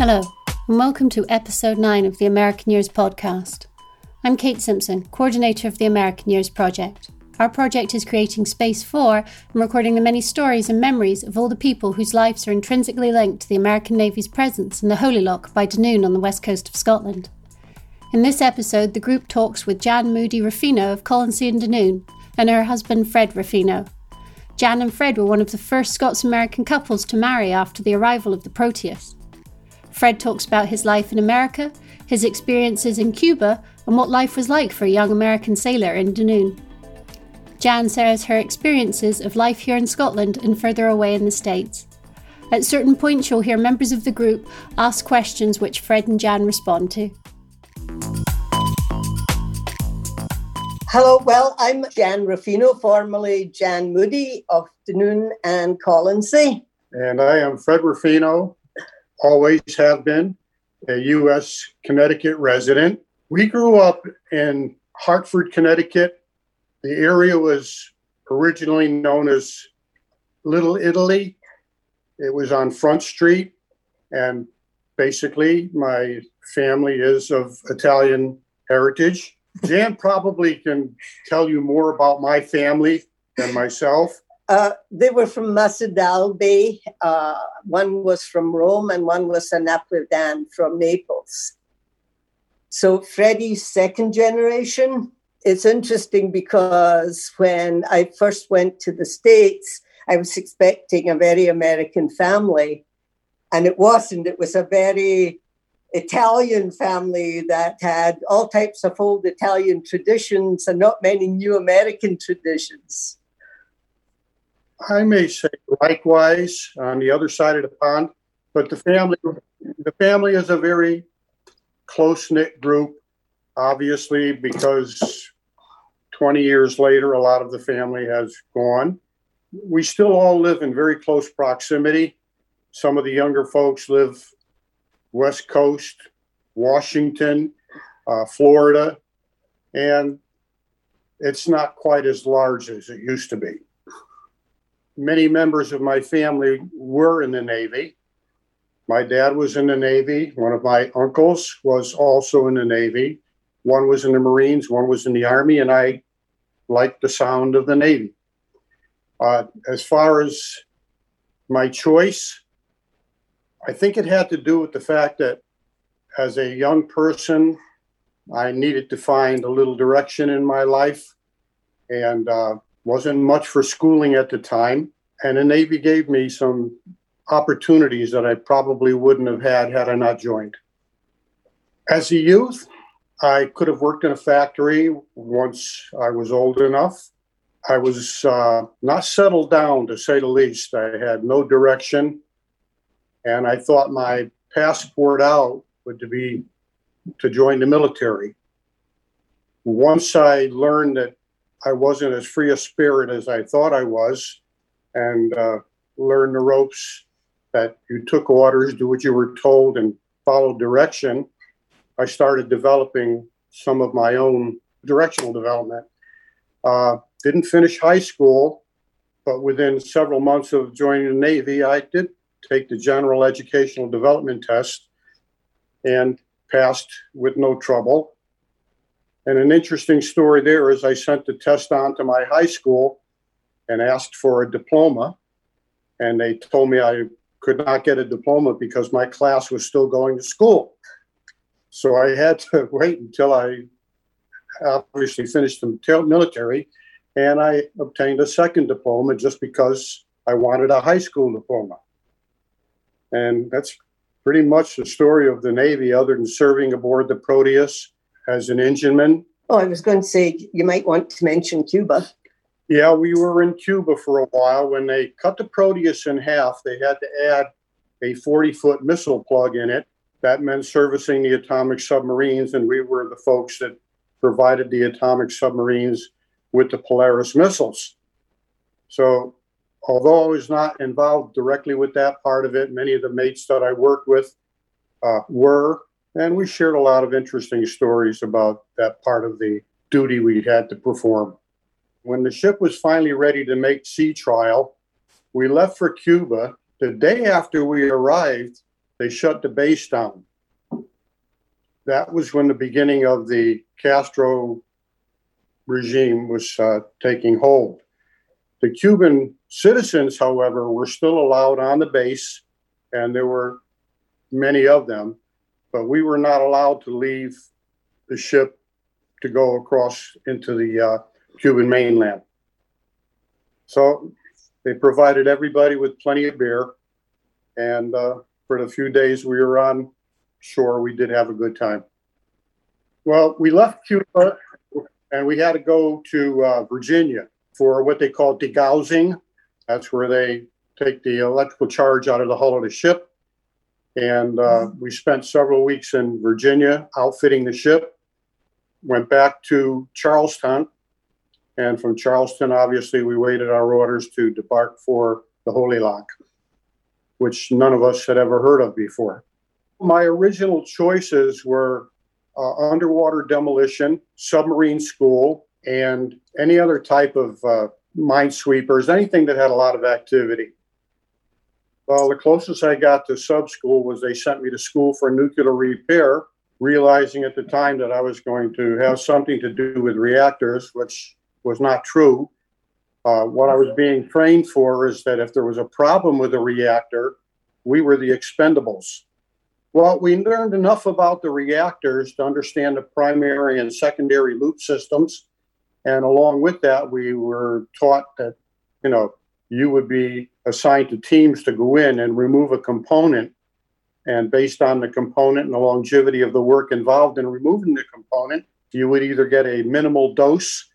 Hello, and welcome to episode 9 of the American Years podcast. I'm Kate Simpson, coordinator of the American Years Project. Our project is creating space for and recording the many stories and memories of all the people whose lives are intrinsically linked to the American Navy's presence in the Holy Loch by Dunoon on the west coast of Scotland. In this episode, the group talks with Jan Moodie Raffino of Colonsay and Dunoon and her husband Fred Raffino. Jan and Fred were one of the first Scots American couples to marry after the arrival of the Proteus. Fred talks about his life in America, his experiences in Cuba, and what life was like for a young American sailor in Dunoon. Jan shares her experiences of life here in Scotland and further away in the States. At certain points, you'll hear members of the group ask questions which Fred and Jan respond to. Hello, well, I'm Jan Raffino, formerly Jan Moodie of Dunoon and Colonsay. And I am Fred Raffino, always have been a U.S. Connecticut resident. We grew up in Hartford, Connecticut. The area was originally known as Little Italy. It was on Front Street, and basically, my family is of Italian heritage. Jan probably can tell you more about my family than myself. Uh, they were from Massa d'Albe. Uh, one was from Rome and one was a Napolitan from Naples. So Freddie's second generation. It's interesting because when I first went to the States, I was expecting a very American family, and it wasn't. It was a very Italian family that had all types of old Italian traditions and not many new American traditions. I may say likewise on the other side of the pond, but the family the family is a very close knit group, obviously, because 20 years later, a lot of the family has gone. We still all live in very close proximity. Some of the younger folks live West Coast, Washington, uh, Florida, and it's not quite as large as it used to be many members of my family were in the Navy. My dad was in the Navy. One of my uncles was also in the Navy. One was in the Marines, one was in the Army, and I liked the sound of the Navy. Uh, as far as my choice, I think it had to do with the fact that as a young person, I needed to find a little direction in my life. And uh, wasn't much for schooling at the time. And the Navy gave me some opportunities that I probably wouldn't have had had I not joined. As a youth, I could have worked in a factory once I was old enough. I was uh, not settled down, to say the least. I had no direction, and I thought my passport out would be to join the military. Once I learned that I wasn't as free a spirit as I thought I was, and uh, learned the ropes that you took orders, do what you were told, and follow direction. I started developing some of my own directional development. Uh, didn't finish high school, but within several months of joining the Navy, I did take the general educational development test and passed with no trouble. And an interesting story there is I sent the test on to my high school and asked for a diploma. And they told me I could not get a diploma because my class was still going to school. So I had to wait until I obviously finished the military and I obtained a second diploma just because I wanted a high school diploma. And that's pretty much the story of the Navy, other than serving aboard the Proteus as an engineman. Oh, I was going to say you might want to mention Cuba. Yeah, we were in Cuba for a while. When they cut the Proteus in half, they had to add a 40 foot missile plug in it. That meant servicing the atomic submarines, and we were the folks that provided the atomic submarines with the Polaris missiles. So, although I was not involved directly with that part of it, many of the mates that I worked with uh, were. And we shared a lot of interesting stories about that part of the duty we had to perform. When the ship was finally ready to make sea trial, we left for Cuba. The day after we arrived, they shut the base down. That was when the beginning of the Castro regime was uh, taking hold. The Cuban citizens, however, were still allowed on the base, and there were many of them, but we were not allowed to leave the ship to go across into the uh, Cuban mainland. So they provided everybody with plenty of beer, and uh, for the few days we were on shore, we did have a good time. Well, we left Cuba and we had to go to uh, Virginia for what they call degaussing. That's where they take the electrical charge out of the hull of the ship. And uh, we spent several weeks in Virginia outfitting the ship. Went back to Charleston. And from Charleston, obviously, we waited our orders to debark for the Holy Loch, which none of us had ever heard of before. My original choices were uh, underwater demolition, submarine school, and any other type of uh, minesweepers, anything that had a lot of activity. Well, the closest I got to sub school was they sent me to school for nuclear repair, realizing at the time that I was going to have something to do with reactors, which was not true. Uh, what I was being trained for is that if there was a problem with a reactor, we were the expendables. Well, we learned enough about the reactors to understand the primary and secondary loop systems and along with that, we were taught that, you know, you would be assigned to teams to go in and remove a component. And based on the component and the longevity of the work involved in removing the component, you would either get a minimal dose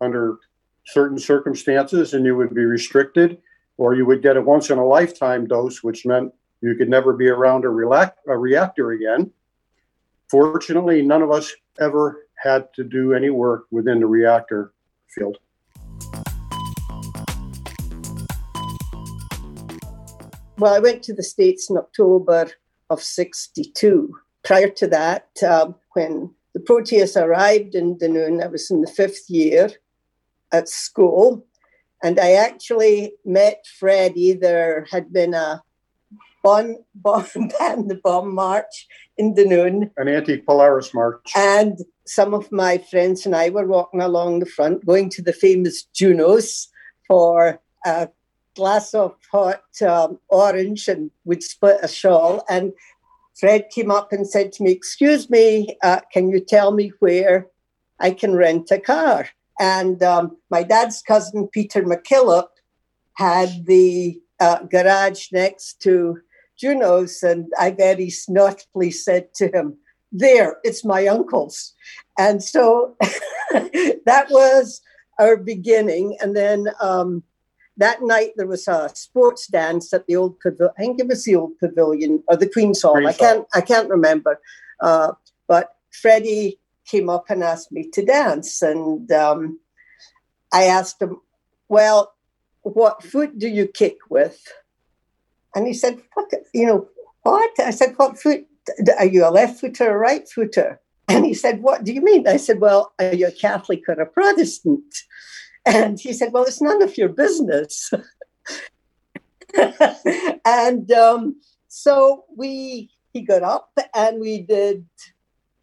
under certain circumstances and you would be restricted, or you would get a once in a lifetime dose, which meant you could never be around a, relac- a reactor again. Fortunately, none of us ever had to do any work within the reactor field. Well, I went to the States in October of 62. Prior to that, um, when the Proteus arrived in Dunoon, I was in the fifth year at school. And I actually met Freddie. There had been a bomb, bomb ban the bomb march in Dunoon. An anti-Polaris march. And some of my friends and I were walking along the front, going to the famous Junos for a glass of hot um, orange and we'd split a shawl. And Fred came up and said to me, Excuse me, uh, can you tell me where I can rent a car? And um, my dad's cousin, Peter McKillop, had the uh, garage next to Juno's. And I very snottily said to him, there, it's my uncle's. And so that was our beginning. And then um, that night there was a sports dance at the old pavilion. I think it was the old pavilion or the Queen's Hall. Queen's I can't Hall. I can't remember. Uh, but Freddie came up and asked me to dance, and um, I asked him, "Well, what foot do you kick with?" And he said, "What? You know what?" I said, "What foot are you a left footer or a right footer? And he said, What do you mean? I said, Well, are you a Catholic or a Protestant? And he said, Well, it's none of your business. and um, so we he got up and we did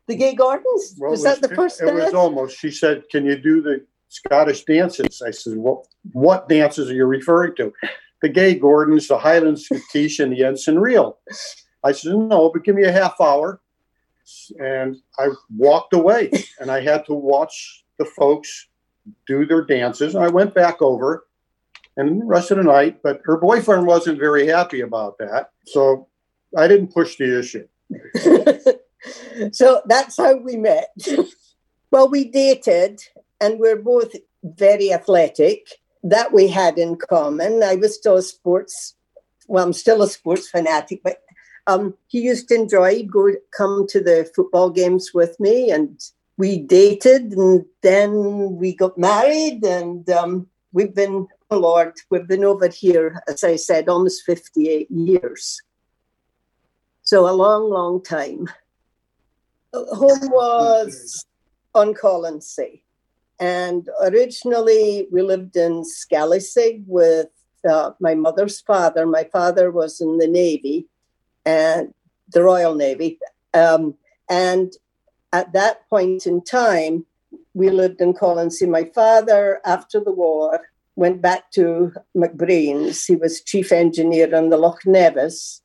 the gay gordons. Well, was, was, that the first It was almost. She said, Can you do the Scottish dances? I said, Well, what dances are you referring to? The gay Gordons, the Highland Schottische, and the Eightsome Reel. I said, no, but give me a half hour. And I walked away and I had to watch the folks do their dances. And I went back over and the rest of the night, but her boyfriend wasn't very happy about that. So I didn't push the issue. so that's how we met. well, we dated and we're both very athletic. That we had in common. I was still a sports, well, I'm still a sports fanatic, but um, he used to enjoy go come to the football games with me, and we dated, and then we got married, and um, we've been, oh Lord, we've been over here, as I said, almost fifty-eight years. So a long, long time. Home was on Colonsay. And originally, we lived in Scalasaig with uh, my mother's father. My father was in the Navy, and the Royal Navy. Um, and at that point in time, we lived in Colonsay. My father, after the war, went back to MacBrayne's. He was chief engineer on the Loch Nevis.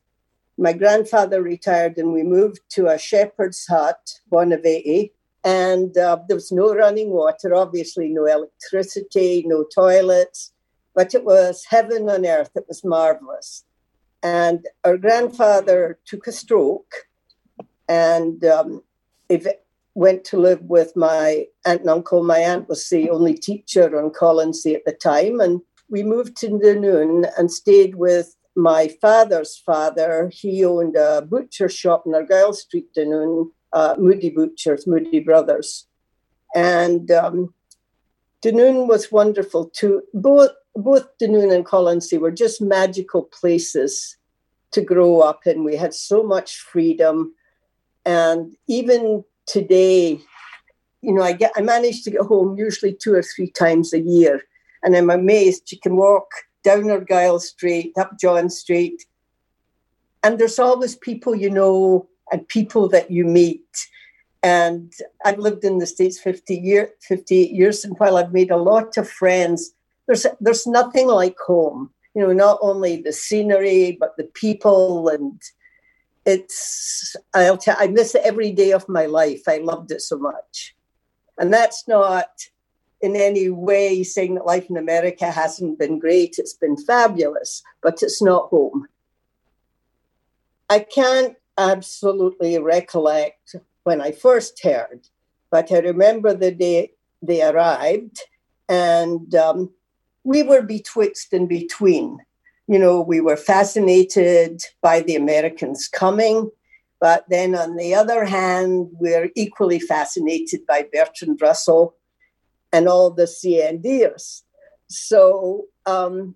My grandfather retired and we moved to a shepherd's hut, Bonaveti, and uh, there was no running water, obviously, no electricity, no toilets, but it was heaven on earth. It was marvelous. And our grandfather took a stroke and um, went to live with my aunt and uncle. My aunt was the only teacher on Colonsay at the time. And we moved to Dunoon and stayed with my father's father. He owned a butcher shop in Argyle Street, Dunoon, uh, Moodie Butchers, Moodie Brothers. And um, Dunoon was wonderful too. Both both Dunoon and Colonsay were just magical places to grow up in. We had so much freedom. And even today, you know, I get I manage to get home usually two or three times a year. And I'm amazed you can walk down Argyle Street, up John Street, and there's always people you know and people that you meet. And I've lived in the States 50 year, 58 years, and while I've made a lot of friends, there's there's nothing like home. You know, not only the scenery, but the people, and it's I'll tell I miss it every day of my life. I loved it so much, and that's not in any way saying that life in America hasn't been great. It's been fabulous, but it's not home. I can't absolutely recollect when I first heard, but I remember the day they arrived, and um, we were betwixt and between. You know, we were fascinated by the Americans coming, but then on the other hand, we're equally fascinated by Bertrand Russell and all the CNDers. So um,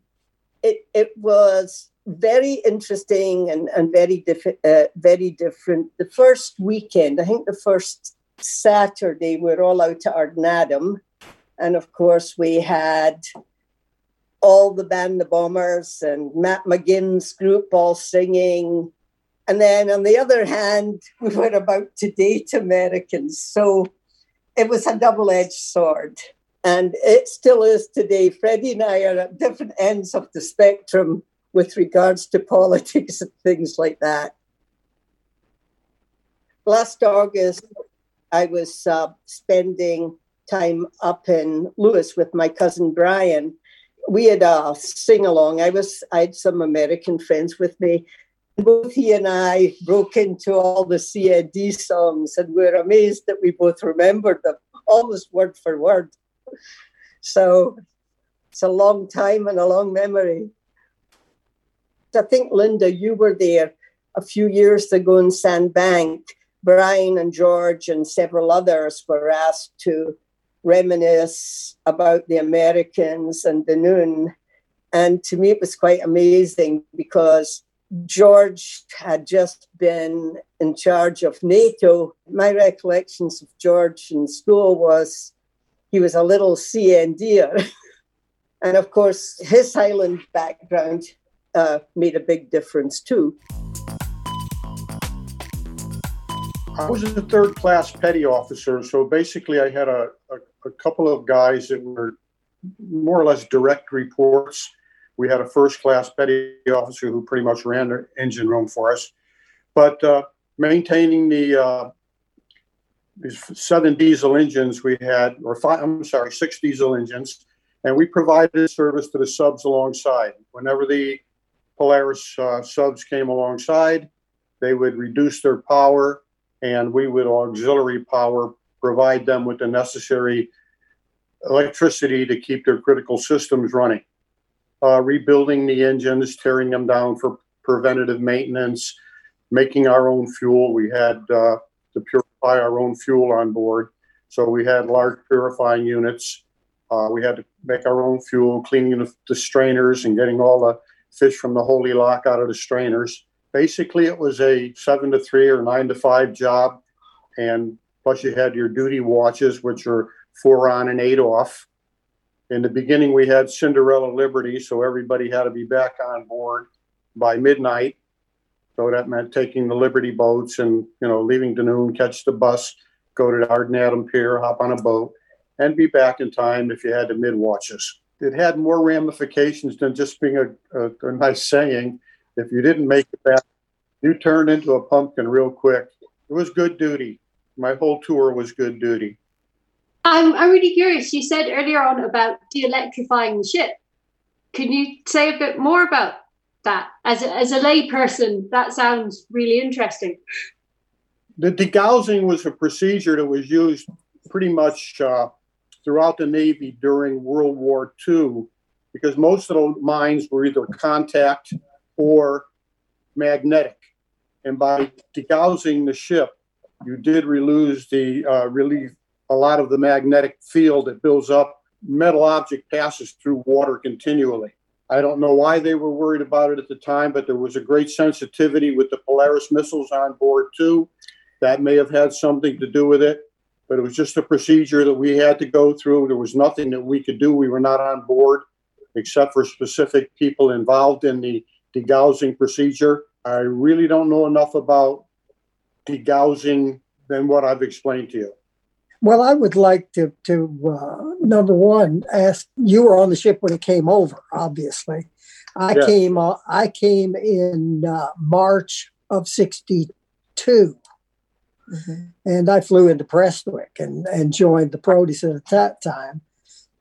it, it was very interesting and, and very, diff- uh, very different. The first weekend, I think the first Saturday, we are all out to Ardnadam. And of course, we had all the band, the Bombers, and Matt McGinn's group all singing. And then on the other hand, we were about to date Americans. So it was a double edged sword. And it still is today. Freddie and I are at different ends of the spectrum with regards to politics and things like that. Last August, I was uh, spending time up in Lewis with my cousin Brian, we had a sing along. I was I had some American friends with me. Both he and I broke into all the CND songs, and we are amazed that we both remembered them almost word for word. So it's a long time and a long memory. I think Linda, you were there a few years ago in Sandbank. Brian and George and several others were asked to reminisce about the Americans and Dunoon. And to me, it was quite amazing because George had just been in charge of NATO. My recollections of George in school was he was a little CNDer. and of course, his Highland background uh, made a big difference too. I was a third class petty officer, so basically I had a, a, a, couple of guys that were more or less direct reports. We had a first class petty officer who pretty much ran the engine room for us, but uh, maintaining the uh, seven diesel engines we had, or five, I'm sorry, six diesel engines, and we provided service to the subs alongside. Whenever the Polaris uh, subs came alongside, they would reduce their power and we would auxiliary power provide them with the necessary electricity to keep their critical systems running. Uh, rebuilding the engines, tearing them down for preventative maintenance, making our own fuel. We had uh, to purify our own fuel on board. So we had large purifying units. Uh, we had to make our own fuel, cleaning the, the strainers and getting all the fish from the Holy Loch out of the strainers basically it was a seven to three or nine to five job and plus you had your duty watches which are four on and eight off in the beginning we had cinderella liberty so everybody had to be back on board by midnight So that meant taking the Liberty boats and, you know, leaving Dunoon, catch the bus, go to the Ardnadam Pier, hop on a boat, and be back in time if you had the mid watches. It had more ramifications than just being a, a, a nice saying. If you didn't make it back, you turned into a pumpkin real quick. It was good duty. My whole tour was good duty. I'm, I'm really curious. You said earlier on about de-electrifying the ship. Can you say a bit more about that? As a, as a layperson, that sounds really interesting. The degaussing was a procedure that was used pretty much uh, throughout the Navy during World War II because most of the mines were either contact or magnetic. And by degaussing the ship, you did lose the uh, relieve a lot of the magnetic field that builds up. Metal object passes through water continually. I don't know why they were worried about it at the time, but there was a great sensitivity with the Polaris missiles on board too. That may have had something to do with it, but it was just a procedure that we had to go through. There was nothing that we could do. We were not on board except for specific people involved in the degaussing procedure. I really don't know enough about degaussing than what I've explained to you. Well, I would like to, to uh, number one, ask you were on the ship when it came over, obviously. I yes. came uh, I came in uh, March of 62. Mm-hmm. And I flew into Prestwick and, and joined the Proteus at that time.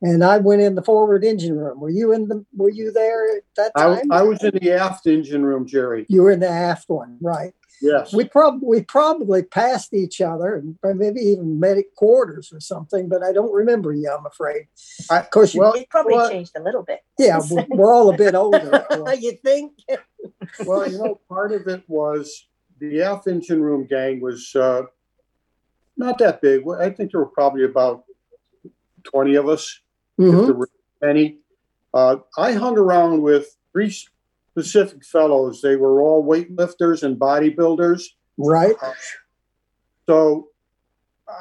And I went in the forward engine room. Were you in the Were you there at that time? I, I was in the aft engine room, Jerry. You were in the aft one, right? Yes. We probably we probably passed each other and maybe even met at quarters or something, but I don't remember you. I'm afraid. of course, well, you probably well, changed a little bit. Yeah, we're, we're all a bit older. you think? well, you know, part of it was the aft engine room gang was uh, not that big. I think there were probably about twenty of us, mm-hmm. if there were any. Uh, I hung around with three specific fellows. They were all weightlifters and bodybuilders. Right. Uh, so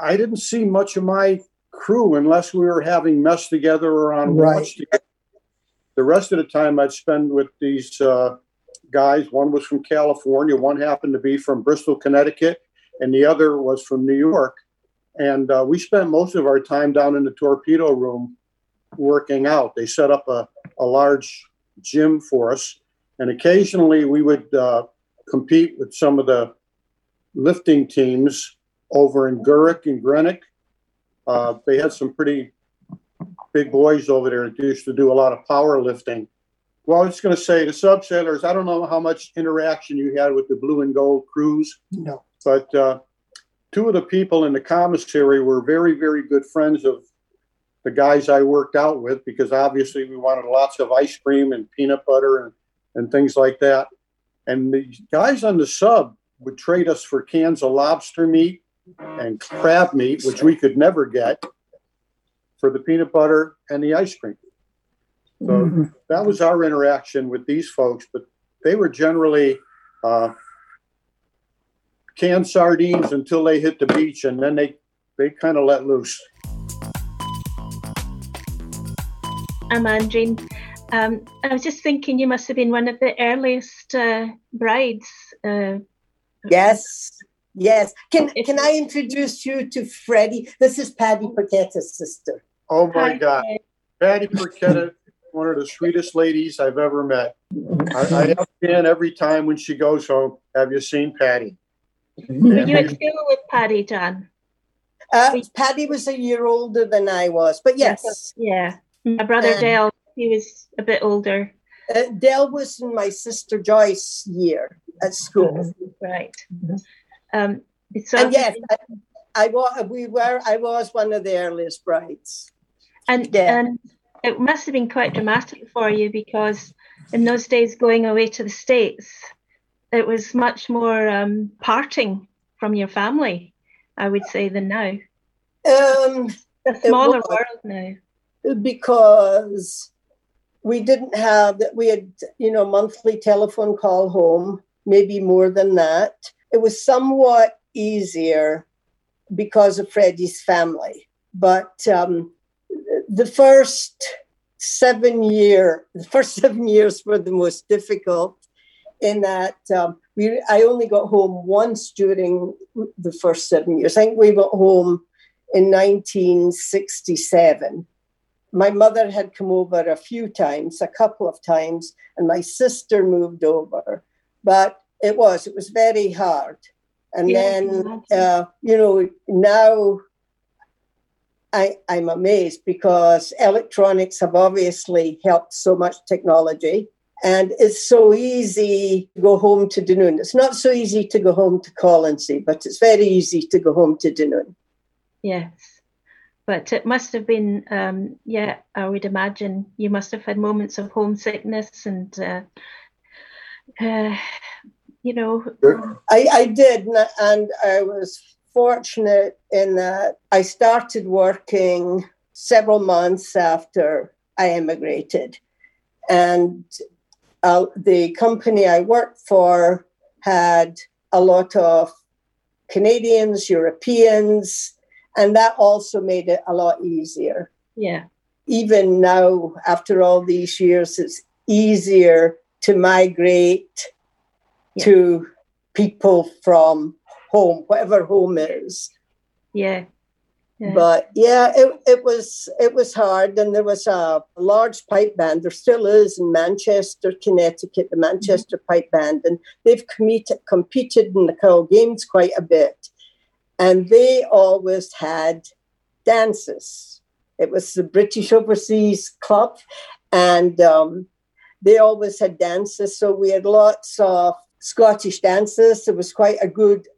I didn't see much of my crew unless we were having mess together or on right. watch together. The rest of the time I'd spend with these uh, guys. One was from California, one happened to be from Bristol, Connecticut, and the other was from New York. And uh, we spent most of our time down in the torpedo room working out. They set up a, a large gym for us and occasionally we would uh, compete with some of the lifting teams over in Gourock and Greenock. Uh, they had some pretty big boys over there that used to do a lot of power lifting. Well, I was going to say the sub sailors, I don't know how much interaction you had with the blue and gold crews. No. But uh, two of the people in the commissary were very, very good friends of the guys I worked out with because obviously we wanted lots of ice cream and peanut butter and and things like that. And the guys on the sub would trade us for cans of lobster meat and crab meat, which we could never get, for the peanut butter and the ice cream. So mm-hmm. that was our interaction with these folks, but they were generally uh, canned sardines until they hit the beach, and then they they kind of let loose. I'm Andreen. Um, I was just thinking you must have been one of the earliest uh, brides. Uh, yes, yes. Can can I introduce you to Freddie? This is Patty Perquetta's sister. Oh my Hi, God, Patty Perquetta, one of the sweetest ladies I've ever met. I, I ask in every time when she goes home. Have you seen Patty? Were you at school with Patty, John? Uh, Patty was a year older than I was, but yes. Yeah. My brother um, Dale he was a bit older. Uh, Dale was in my sister Joyce year at school. Right. Mm-hmm. Um, so and yes, I, I was. We were. I was one of the earliest brides. And yeah. and it must have been quite dramatic for you because in those days, going away to the states, it was much more um, parting from your family. I would say than now. Um, a smaller world now. Because we didn't have that we had you know monthly telephone call home maybe more than that it was somewhat easier because of freddie's family but um, the first seven year the first seven years were the most difficult in that um, we I only got home once during the first seven years. I think we got home in 1967. My mother had come over a few times, a couple of times, and my sister moved over. But it was, it was very hard. And yeah, then, uh, you know, now I, I'm amazed because electronics have obviously helped so much technology. And it's so easy to go home to Dunoon. It's not so easy to go home to Colonsay, but it's very easy to go home to Dunoon. Yes. But it must have been, um, yeah, I would imagine you must have had moments of homesickness and, uh, uh, you know. I, I did, and I was fortunate in that I started working several months after I immigrated. And uh, the company I worked for had a lot of Canadians, Europeans, and that also made it a lot easier. Yeah. Even now, after all these years, it's easier to migrate yeah. to people from home, whatever home is. Yeah. yeah. But yeah, it, it was it was hard, and there was a large pipe band. There still is in Manchester, Connecticut, the Manchester mm-hmm. Pipe Band, and they've competed competed in the Cowal Games quite a bit, and they always had dances. It was the British Overseas Club, and um, they always had dances. So we had lots of Scottish dancers. There was quite a good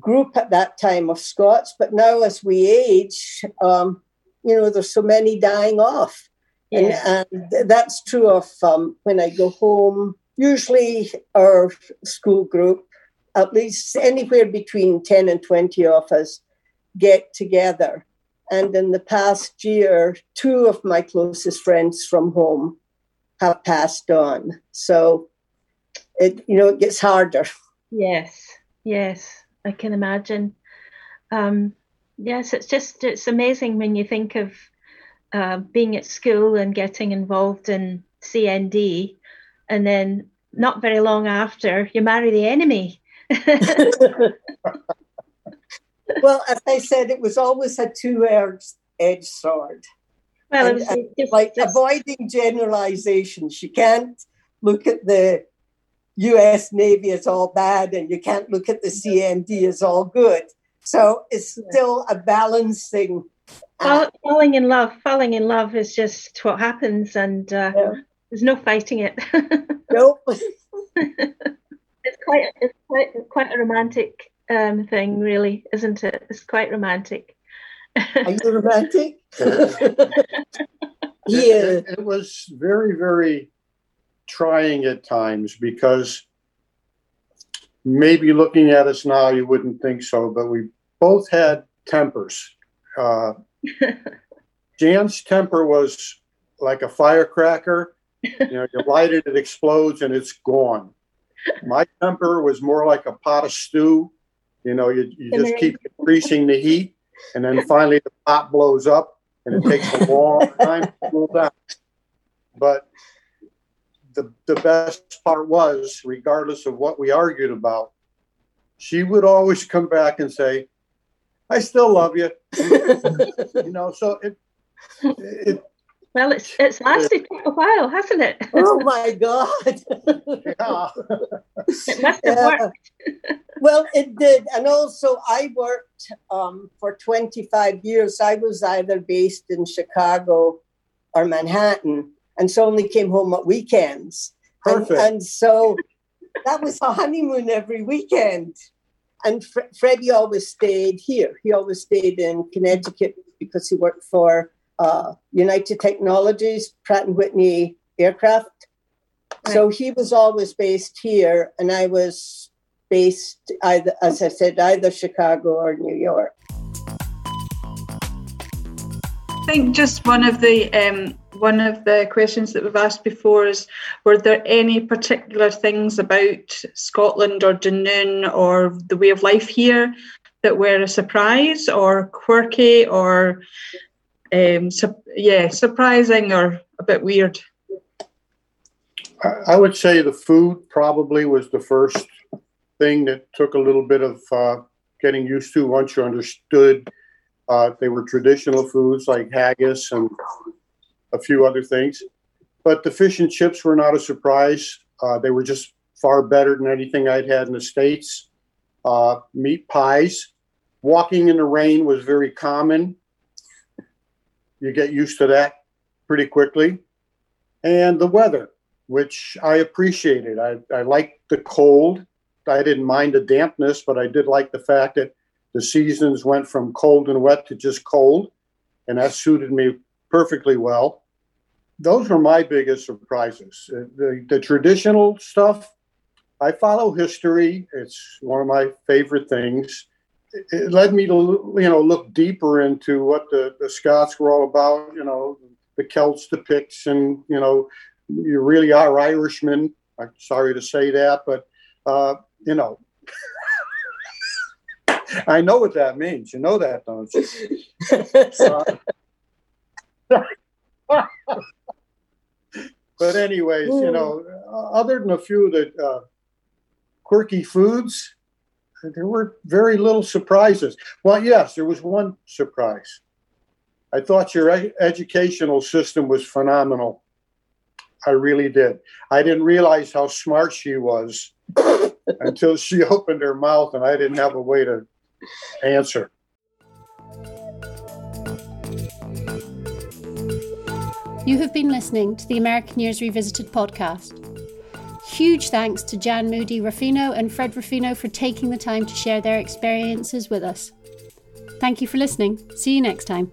group at that time of Scots, but now as we age, um, you know, there's so many dying off. Yeah. And, and, that's true of um, when I go home. Usually, our school group, at least anywhere between 10 and 20 of us, get together. And in the past year, two of my closest friends from home have passed on. So it you know it gets harder. Yes, yes, I can imagine. Um, yes, it's just it's amazing when you think of uh, being at school and getting involved in CND, and then not very long after you marry the enemy. well, as I said, it was always a two-edged sword. Well, and, it was just, like just... avoiding generalizations. You can't look at the US Navy as all bad and you can't look at the CND as all good. So it's still a balancing. falling in love, falling in love is just what happens, and uh, yeah. there's no fighting it. nope. quite, it's quite, quite a romantic um, thing, really, isn't it? It's quite romantic. Are you romantic? yeah. It, it, it was very, very trying at times because maybe looking at us now, you wouldn't think so, but we both had tempers. Uh, Jan's temper was like a firecracker. You know, you light it, it explodes, and it's gone. My temper was more like a pot of stew. You know, you, you just keep increasing the heat, and then finally the pot blows up, and it takes a long time to cool down. But the, the best part was, regardless of what we argued about, she would always come back and say, I still love you. you know, so it, it well, it's it's lasted quite a while, hasn't it? oh my God! yeah. it must have yeah. worked. well, it did, and also I worked um, for 25 years. I was either based in Chicago or Manhattan, and so only came home at weekends. Perfect. And, and so that was a honeymoon every weekend. And Fre- Freddie always stayed here. He always stayed in Connecticut because he worked for uh, United Technologies, Pratt and Whitney aircraft. Right. So he was always based here, and I was based either, as I said, either Chicago or New York. I think just one of the um, one of the questions that we've asked before is were there any particular things about Scotland or Dunoon or the way of life here that were a surprise or quirky or um, su- yeah surprising or a bit weird I would say the food probably was the first thing that took a little bit of uh, getting used to once you understood uh, they were traditional foods like haggis and a few other things. But the fish and chips were not a surprise. Uh, they were just far better than anything I'd had in the States. Uh, meat pies. Walking in the rain was very common. You get used to that pretty quickly. And the weather, which I appreciated. I, I liked the cold. I didn't mind the dampness, but I did like the fact that the seasons went from cold and wet to just cold. And that suited me perfectly well. Those were my biggest surprises. Uh, the, the traditional stuff, I follow history. It's one of my favorite things. It led me to, you know, look deeper into what the, the Scots were all about. You know, the Celts, the Picts, and you know, you really are Irishmen. I'm sorry to say that, but uh, you know, I know what that means. You know that, don't you? uh, but anyways, you know, other than a few of the uh, quirky foods, there were very little surprises. Well, yes, there was one surprise. I thought your ed- educational system was phenomenal. I really did. I didn't realize how smart she was until she opened her mouth and I didn't have a way to answer. You have been listening to the American Years Revisited podcast. Huge thanks to Jan Moodie Raffino and Fred Raffino for taking the time to share their experiences with us. Thank you for listening. See you next time.